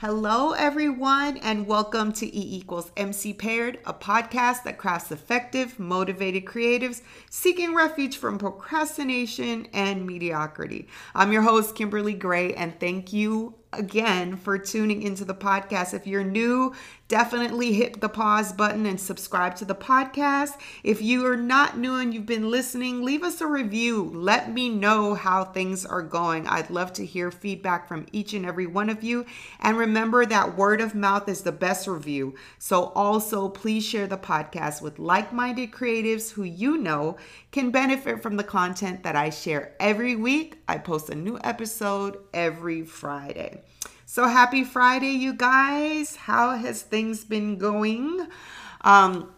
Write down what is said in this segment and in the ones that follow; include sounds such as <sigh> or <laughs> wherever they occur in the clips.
Hello, everyone, and welcome to E equals MC Paired, a podcast that crafts effective, motivated creatives seeking refuge from procrastination and mediocrity. I'm your host, Kimberly Gray, and thank you again for tuning into the podcast. If you're new, definitely hit the pause button and subscribe to the podcast. If you are not new and you've been listening, leave us a review. Let me know how things are going. I'd love to hear feedback from each and every one of you. And remember that word of mouth is the best review. So also please share the podcast with like-minded creatives who you know can benefit from the content that I share every week. I post a new episode every Friday. So happy Friday, you guys. How has things been going? Um,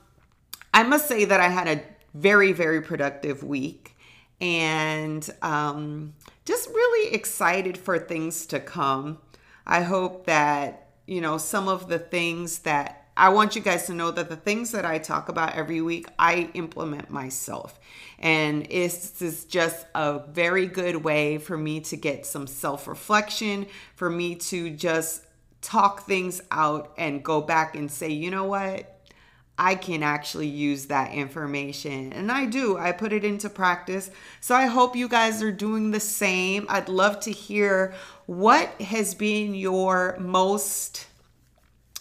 I must say that I had a very, very productive week and um, just really excited for things to come. I hope that, you know, some of the things that I want you guys to know that the things that I talk about every week, I implement myself. And this is just a very good way for me to get some self reflection, for me to just talk things out and go back and say, you know what? I can actually use that information. And I do, I put it into practice. So I hope you guys are doing the same. I'd love to hear what has been your most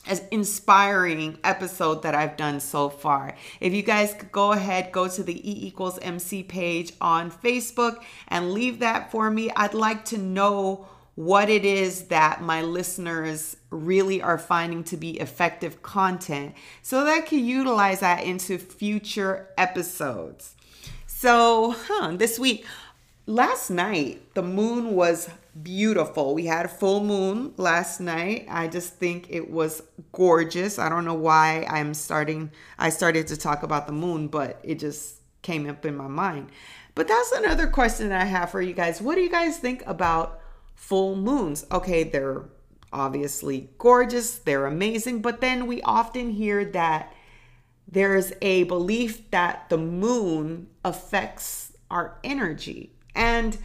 as inspiring episode that I've done so far. If you guys could go ahead, go to the E equals MC page on Facebook and leave that for me. I'd like to know what it is that my listeners really are finding to be effective content so that I can utilize that into future episodes. So, huh, this week, last night, the moon was beautiful. We had a full moon last night. I just think it was gorgeous. I don't know why I'm starting I started to talk about the moon, but it just came up in my mind. But that's another question that I have for you guys. What do you guys think about full moons? Okay, they're obviously gorgeous, they're amazing, but then we often hear that there's a belief that the moon affects our energy. And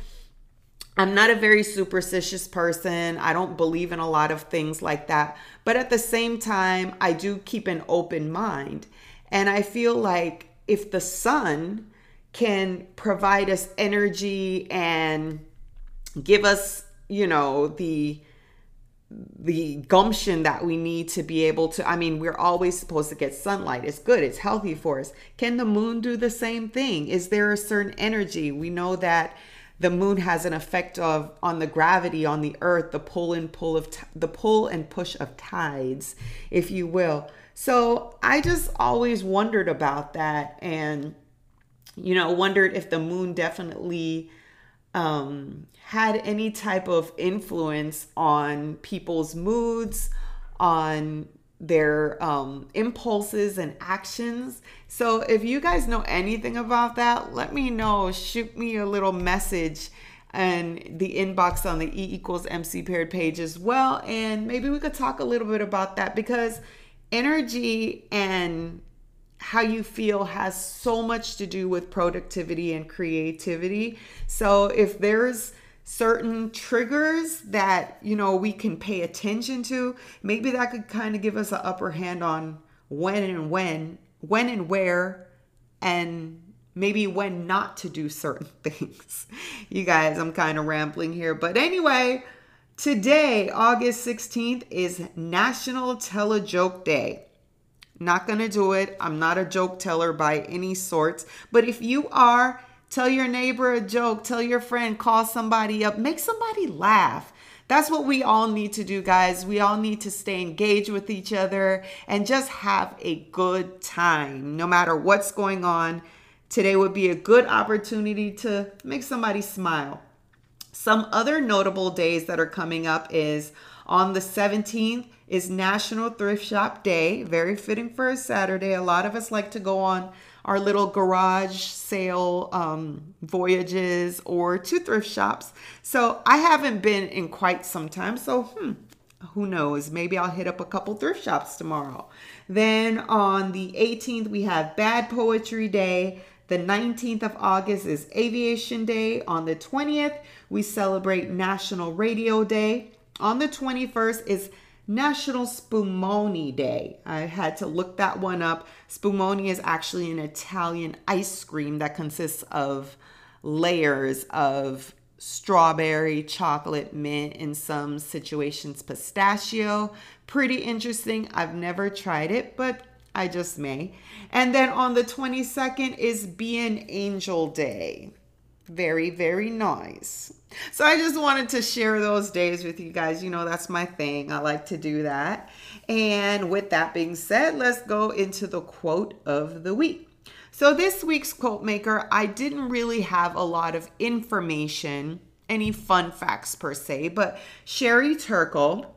I'm not a very superstitious person. I don't believe in a lot of things like that. But at the same time, I do keep an open mind. And I feel like if the sun can provide us energy and give us, you know, the the gumption that we need to be able to I mean we're always supposed to get sunlight it's good it's healthy for us can the moon do the same thing is there a certain energy we know that the moon has an effect of on the gravity on the earth the pull and pull of t- the pull and push of tides if you will. So i just always wondered about that and you know wondered if the moon definitely um, had any type of influence on people's moods on their um, impulses and actions. So if you guys know anything about that, let me know. Shoot me a little message and the inbox on the E equals MC paired page as well. And maybe we could talk a little bit about that because energy and how you feel has so much to do with productivity and creativity. So if there's certain triggers that you know we can pay attention to. Maybe that could kind of give us an upper hand on when and when when and where and maybe when not to do certain <laughs> things. You guys i'm kind of rambling here. But anyway today august 16th is national tell a joke day. Not gonna do it. I'm not a joke teller by any sorts. But if you are Tell your neighbor a joke, tell your friend, call somebody up, make somebody laugh. That's what we all need to do, guys. We all need to stay engaged with each other and just have a good time no matter what's going on. Today would be a good opportunity to make somebody smile. Some other notable days that are coming up is on the 17th is National Thrift Shop Day, very fitting for a Saturday. A lot of us like to go on our little garage sale um, voyages or to thrift shops. So I haven't been in quite some time. So, hmm, who knows? Maybe I'll hit up a couple thrift shops tomorrow. Then on the 18th, we have Bad Poetry Day. The 19th of August is Aviation Day. On the 20th, we celebrate National Radio Day. On the 21st is National Spumoni Day. I had to look that one up. Spumoni is actually an Italian ice cream that consists of layers of strawberry, chocolate, mint, in some situations, pistachio. Pretty interesting. I've never tried it, but I just may. And then on the 22nd is Be an Angel Day. Very, very nice. So I just wanted to share those days with you guys. You know, that's my thing. I like to do that. And with that being said, let's go into the quote of the week. So this week's quote maker, I didn't really have a lot of information, any fun facts per se, but Sherry Turkle,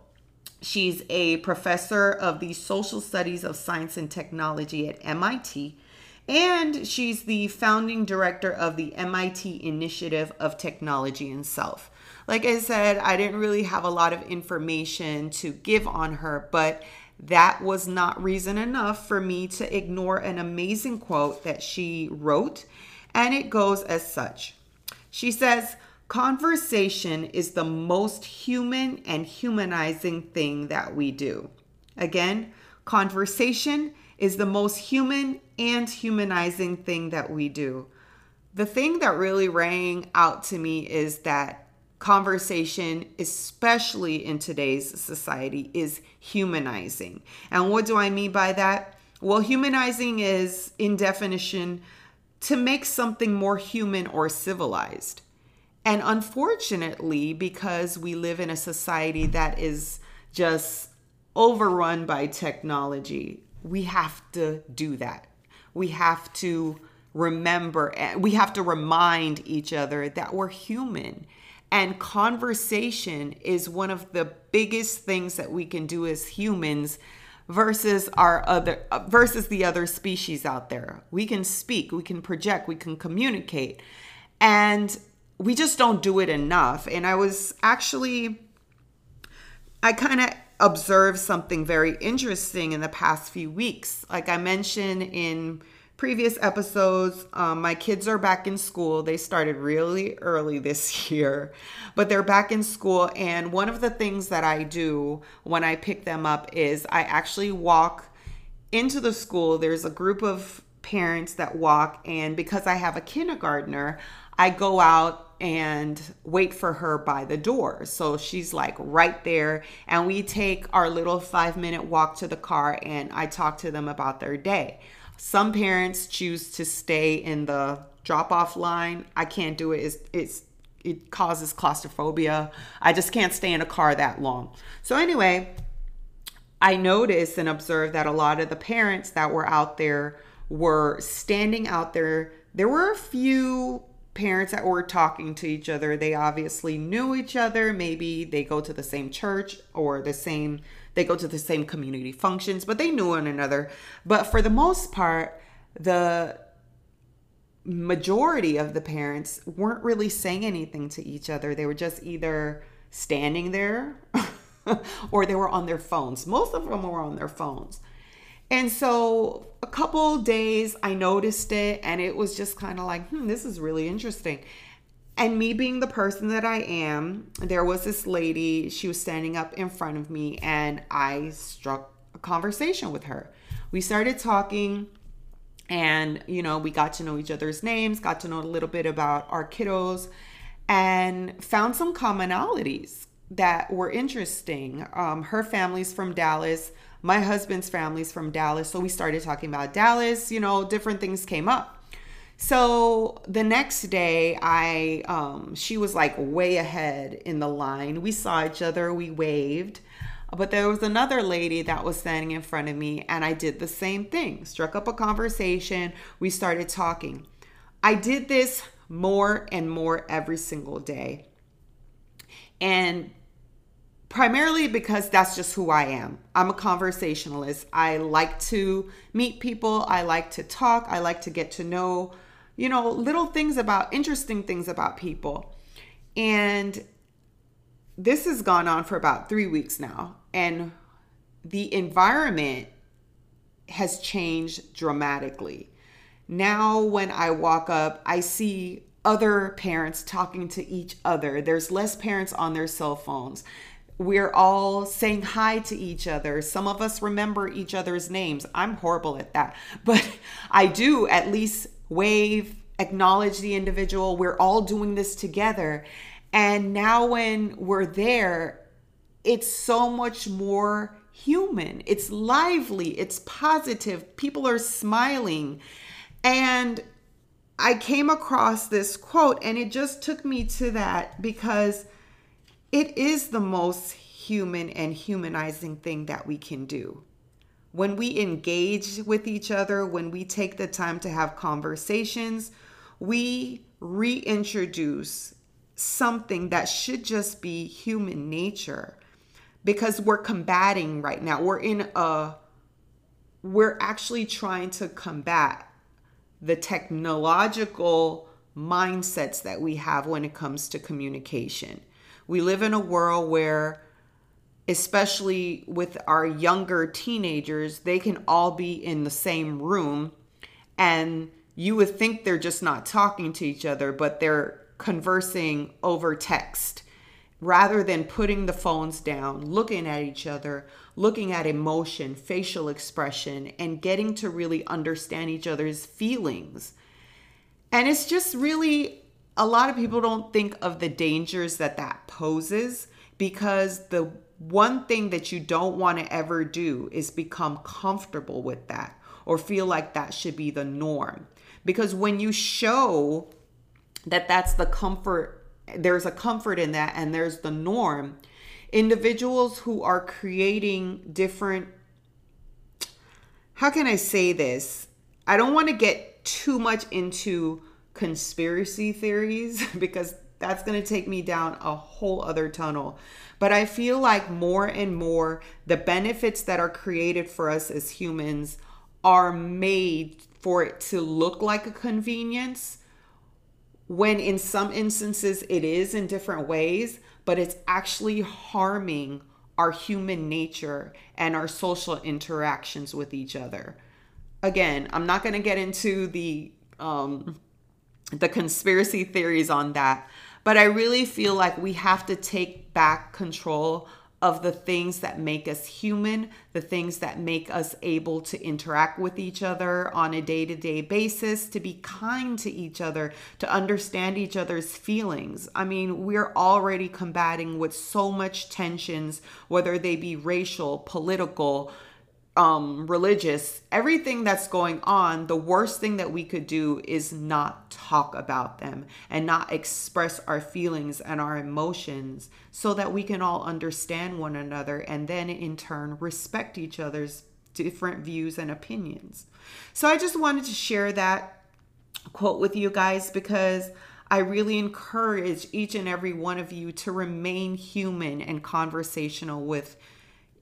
she's a professor of the social studies of science and technology at MIT and she's the founding director of the MIT Initiative of Technology and Self. Like I said, I didn't really have a lot of information to give on her, but that was not reason enough for me to ignore an amazing quote that she wrote. And it goes as such She says, Conversation is the most human and humanizing thing that we do. Again, conversation is the most human and humanizing thing that we do. The thing that really rang out to me is that conversation, especially in today's society, is humanizing. And what do I mean by that? Well, humanizing is, in definition, to make something more human or civilized. And unfortunately, because we live in a society that is just overrun by technology, we have to do that. We have to remember, eh, we have to remind each other that we're human. And conversation is one of the biggest things that we can do as humans versus our other uh, versus the other species out there. We can speak, we can project, we can communicate. And we just don't do it enough. And I was actually I kind of observed something very interesting in the past few weeks. Like I mentioned in previous episodes, um, my kids are back in school. They started really early this <laughs> year, but they're back in school. And one of the things that I do when I pick them up is I actually walk into the school. There's a group of parents that walk, and because I have a kindergartner, I go out and wait for her by the door. So she's like right there. And we take our little five minute walk to the car and I talk to them about their day. Some parents choose to stay in the drop off line. I can't do it. It's, it's, it causes claustrophobia. I just can't stay in a car that long. So, anyway, I noticed and observed that a lot of the parents that were out there were standing out there. There were a few parents that were talking to each other. They obviously knew each other. Maybe they go to the same church or the same, they go to the same community functions, but they knew one another. But for the most part, the majority of the parents weren't really saying anything to each other. They were just either standing there <laughs> or they were on their phones. Most of them were on their phones. And so a couple days I noticed it and it was just kind of like, hmm, this is really interesting. And me being the person that I am, there was this lady, she was standing up in front of me and I struck a conversation with her. We started talking and, you know, we got to know each other's names, got to know a little bit about our kiddos and found some commonalities that were interesting. Um, her family's from Dallas my husband's family's from Dallas. So we started talking about Dallas, you know, different things came up. So the next day, I um, she was like way ahead in the line. We saw each other, we waved, but there was another lady that was standing in front of me, and I did the same thing. Struck up a conversation. We started talking. I did this more and more every single day, and primarily because that's just who I am. I'm a conversationalist. I like to meet people, I like to talk, I like to get to know, you know, little things about interesting things about people. And this has gone on for about 3 weeks now and the environment has changed dramatically. Now when I walk up, I see other parents talking to each other. There's less parents on their cell phones we're all saying hi to each other. Some of us remember each other's names. I'm horrible at that, <laughs> but I do at least wave, acknowledge the individual. We're all doing this together. And now, when we're there, it's so much more human. It's lively, it's positive. People are smiling. And I came across this quote and it just took me to that because it is the most human and humanizing thing that we can do. When we engage with each other, when we take the time to have conversations, we reintroduce something that should just be human nature because we're combating right now. We're in a, we're actually trying to combat the technological mindsets that we have when it comes to communication. We live in a world where, especially with our younger teenagers, they can all be in the same room and you would think they're just not talking to each other, but they're conversing over text rather than putting the phones down, looking at each other, looking at emotion, facial expression, and getting to really understand each other's feelings. And it's just really, a lot of people don't think of the dangers that that poses because the one thing that you don't want to ever do is become comfortable with that or feel like that should be the norm. Because when you show that that's the comfort there's a comfort in that and there's the norm individuals who are creating different how can i say this i don't want to get too much into conspiracy theories <laughs> because that's going to take me down a whole other tunnel but i feel like more and more the benefits that are created for us as humans are made for it to look like a convenience when in some instances it is in different ways, but it's actually harming our human nature and our social interactions with each other. Again, I'm not going to get into the um, the conspiracy theories on that, but I really feel like we have to take back control of the things that make us human, the things that make us able to interact with each other on a day to day basis, to be kind to each other, to understand each other's feelings. I mean, we're already combating with so much tensions, whether they be racial, political, um, religious, everything that's going on, the worst thing that we could do is not talk about them and not express our feelings and our emotions so that we can all understand one another and then in turn respect each other's different views and opinions. So I just wanted to share that quote with you guys because I really encourage each and every one of you to remain human and conversational with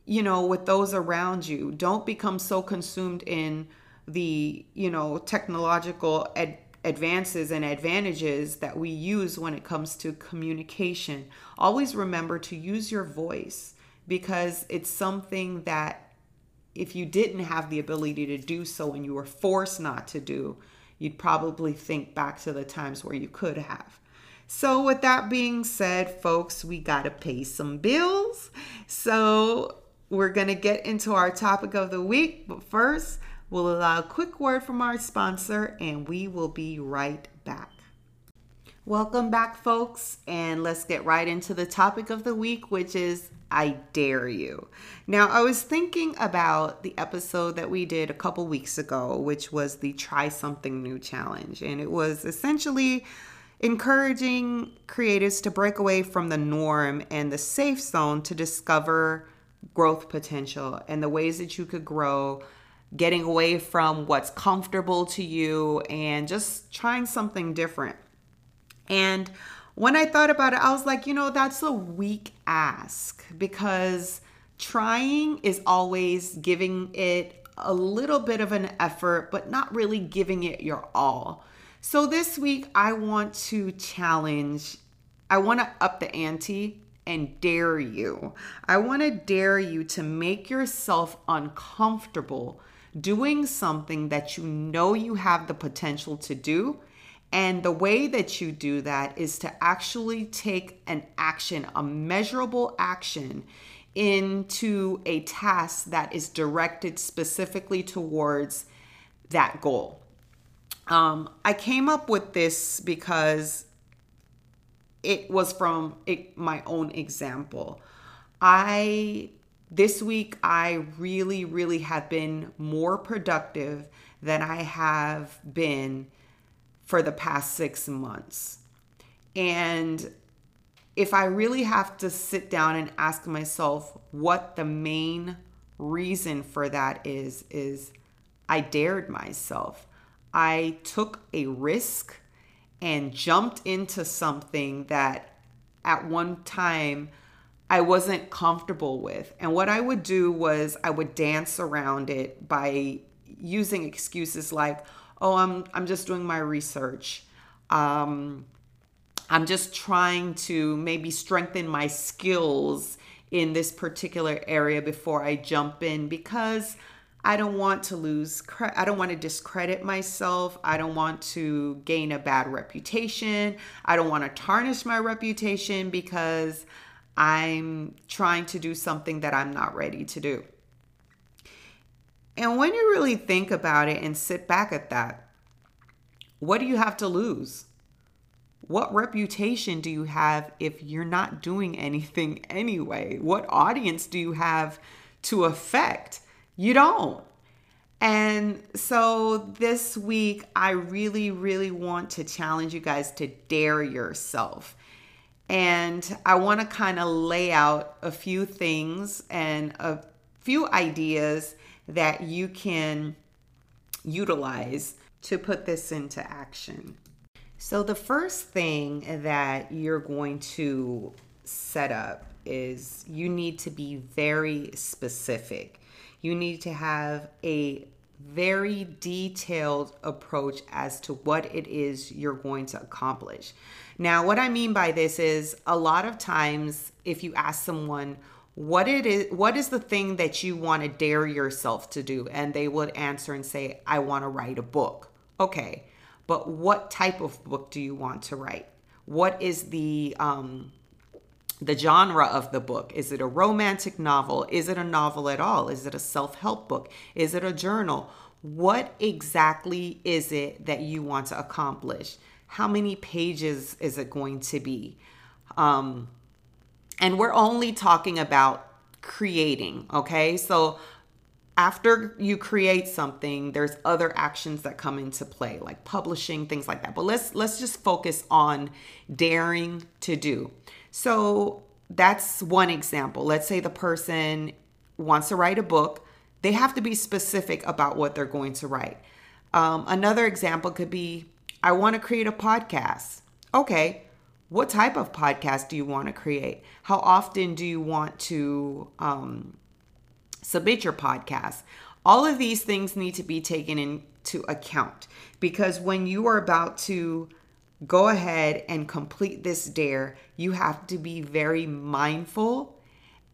you know, with those around you. Don't become so consumed in the, you know, technological ad- advances and advantages that we use when it comes to communication. Always remember to use your voice because it's something that if you didn't have the ability to do so and you were forced not to do, you'd probably think back to the times where you could have. So, with that being said, folks, we got to pay some bills. So, we're going to get into our topic of the week, but first, we'll allow a quick word from our sponsor and we will be right back. Welcome back, folks, and let's get right into the topic of the week, which is I dare you. Now, I was thinking about the episode that we did a couple weeks ago, which was the Try Something New challenge, and it was essentially encouraging creatives to break away from the norm and the safe zone to discover growth potential and the ways that you could grow, getting away from what's comfortable to you and just trying something different. And when I thought about it, I was like, you know, that's a weak ask because trying is always giving it a little bit of an effort, but not really giving it your all. So this week, I want to challenge, I want to up the ante and dare you. I want to dare you to make yourself uncomfortable doing something that you know you have the potential to do And the way that you do that is to actually take an action, a measurable action into a task that is directed specifically towards that goal. Um, I came up with this because it was from it, my own example. I this week I really really have been more productive than I have been for the past 6 months. And if I really have to sit down and ask myself what the main reason for that is is I dared myself. I took a risk and jumped into something that at one time I wasn't comfortable with. And what I would do was I would dance around it by using excuses like, "Oh, I'm I'm just doing my research. Um, I'm just trying to maybe strengthen my skills in this particular area before I jump in because I don't want to lose I don't want to discredit myself. I don't want to gain a bad reputation. I don't want to tarnish my reputation because I'm trying to do something that I'm not ready to do. And when you really think about it and sit back at that, what do you have to lose? What reputation do you have if you're not doing anything anyway? What audience do you have to affect? You don't. And so this week, I really, really want to challenge you guys to dare yourself. And I want to kind of lay out a few things and a few ideas that you can utilize to put this into action. So, the first thing that you're going to set up is you need to be very specific you need to have a very detailed approach as to what it is you're going to accomplish. Now, what I mean by this is a lot of times if you ask someone what it is what is the thing that you want to dare yourself to do and they would answer and say I want to write a book. Okay. But what type of book do you want to write? What is the um the genre of the book. Is it a romantic novel? Is it a novel at all? Is it a self help book? Is it a journal? What exactly is it that you want to accomplish? How many pages is it going to be? Um, and we're only talking about creating, okay? So after you create something there's other actions that come into play like publishing things like that but let's let's just focus on daring to do so that's one example. Let's say the person wants to write a book, they have to be specific about what they're going to write. Um, another example could be I want to create a podcast. Okay, what type of podcast do you want to create? How often do you want to um, submit your podcast? All of these things need to be taken into account because when you are about to go ahead and complete this dare, you have to be very mindful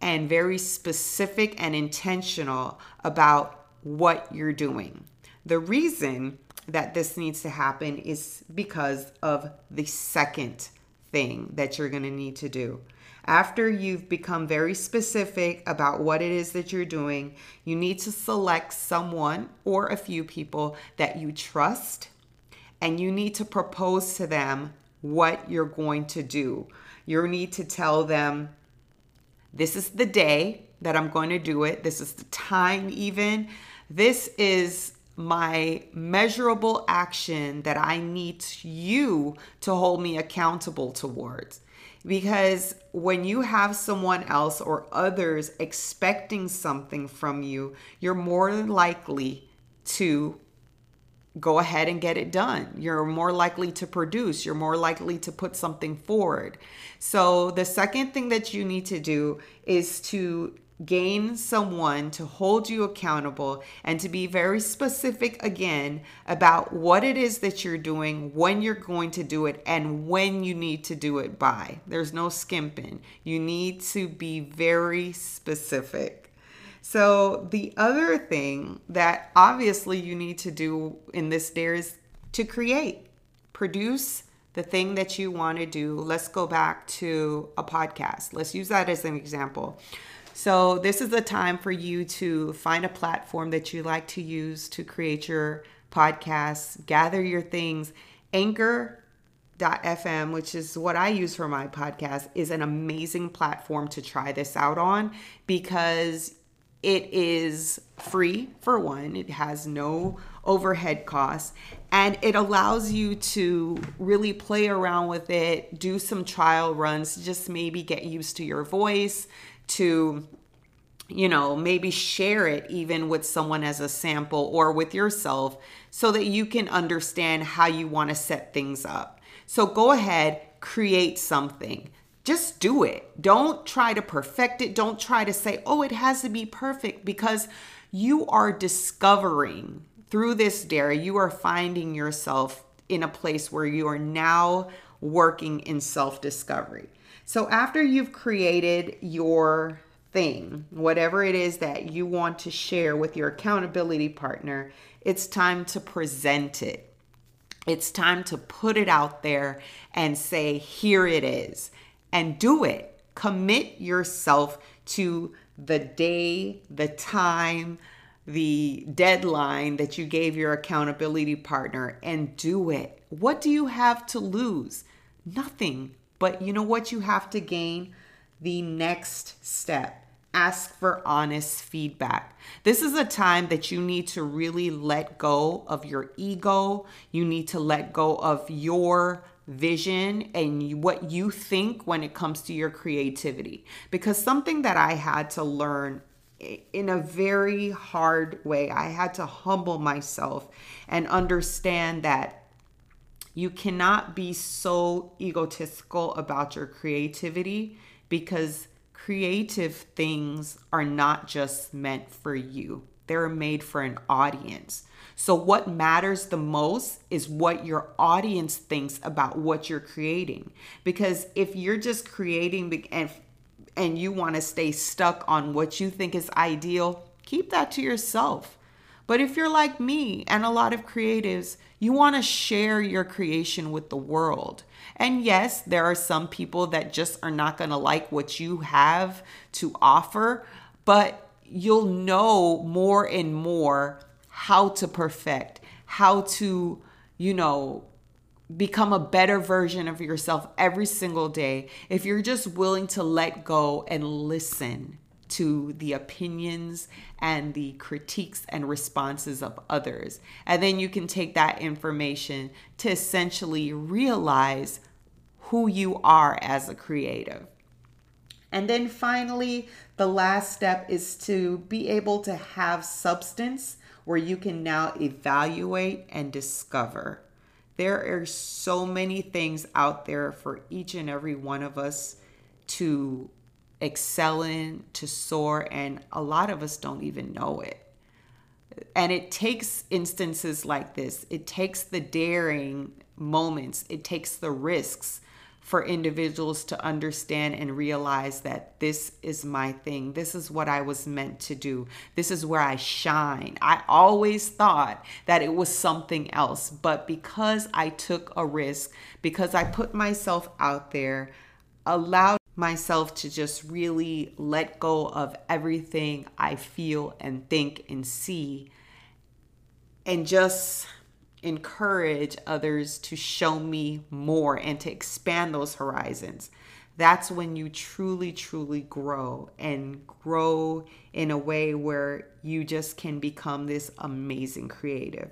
and very specific and intentional about what you're doing. The reason that this needs to happen is because of the second thing that you're going to need to do. After you've become very specific about what it is that you're doing, you need to select someone or a few people that you trust and you need to propose to them what you're going to do. You need to tell them, this is the day that I'm going to do it. This is the time, even. This is my measurable action that I need you to hold me accountable towards. Because when you have someone else or others expecting something from you, you're more likely to go ahead and get it done. You're more likely to produce, you're more likely to put something forward. So, the second thing that you need to do is to gain someone to hold you accountable and to be very specific again about what it is that you're doing, when you're going to do it, and when you need to do it by. There's no skimping. You need to be very specific. So, the other thing that obviously you need to do in this dare is to create. produce the thing that you want to do. Let's go back to a podcast. Let's use that as an example. So, this is the time for you to find a platform that you like to use to create your podcasts, gather your things. Anchor.fm, which is what I use for my podcast, is an amazing platform to try this out on because it is free for one, it has no overhead costs, and it allows you to really play around with it, do some trial runs, just maybe get used to your voice, to you know, maybe share it even with someone as a sample or with yourself so that you can understand how you want to set things up. So go ahead, create something. Just do it. Don't try to perfect it. Don't try to say, oh, it has to be perfect because you are discovering through this dare, you are finding yourself in a place where you are now working in self discovery. So after you've created your thing, whatever it is that you want to share with your accountability partner, it's time to present it. It's time to put it out there and say, here it is, and do it. Commit yourself to the day, the time, the deadline that you gave your accountability partner and do it. What do you have to lose? Nothing. But you know what you have to gain? The next step ask for honest feedback. This is a time that you need to really let go of your ego. You need to let go of your vision and what you think when it comes to your creativity. Because something that I had to learn in a very hard way, I had to humble myself and understand that you cannot be so egotistical about your creativity because creative things are not just meant for you, they're made for an audience. So, what matters the most is what your audience thinks about what you're creating. Because if you're just creating and, and you want to stay stuck on what you think is ideal, keep that to yourself. But if you're like me and a lot of creatives, you want to share your creation with the world. And yes, there are some people that just are not going to like what you have to offer, but you'll know more and more how to perfect, how to, you know, become a better version of yourself every single day if you're just willing to let go and listen to the opinions and the critiques and responses of others. And then you can take that information to essentially realize who you are as a creative. And then finally, the last step is to be able to have substance where you can now evaluate and discover. There are so many things out there for each and every one of us to excelling, to soar, and a lot of us don't even know it. And it takes instances like this, it takes the daring moments, it takes the risks for individuals to understand and realize that this is my thing. This is what I was meant to do. This is where I shine. I always thought that it was something else, but because I took a risk, because I put myself out there, allowed myself to just really let go of everything I feel and think and see and just encourage others to show me more and to expand those horizons. That's when you truly, truly grow and grow in a way where you just can become this amazing creative.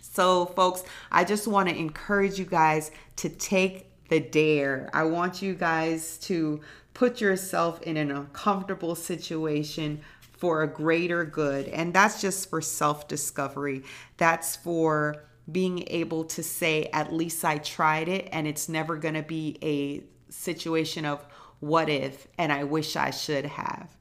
So, folks, I just want to encourage you guys to take the dare. I want you guys to put yourself in an uncomfortable situation for a greater good. And that's just for self discovery. That's for being able to say, at least I tried it, and it's never going to be a situation of what if, and I wish I should have.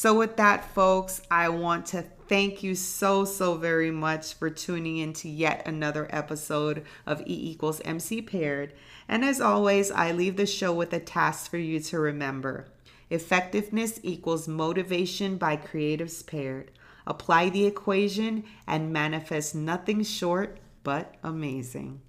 So, with that, folks, I want to thank you so, so very much for tuning in to yet another episode of E equals MC paired. And as always, I leave the show with a task for you to remember effectiveness equals motivation by creatives paired. Apply the equation and manifest nothing short but amazing.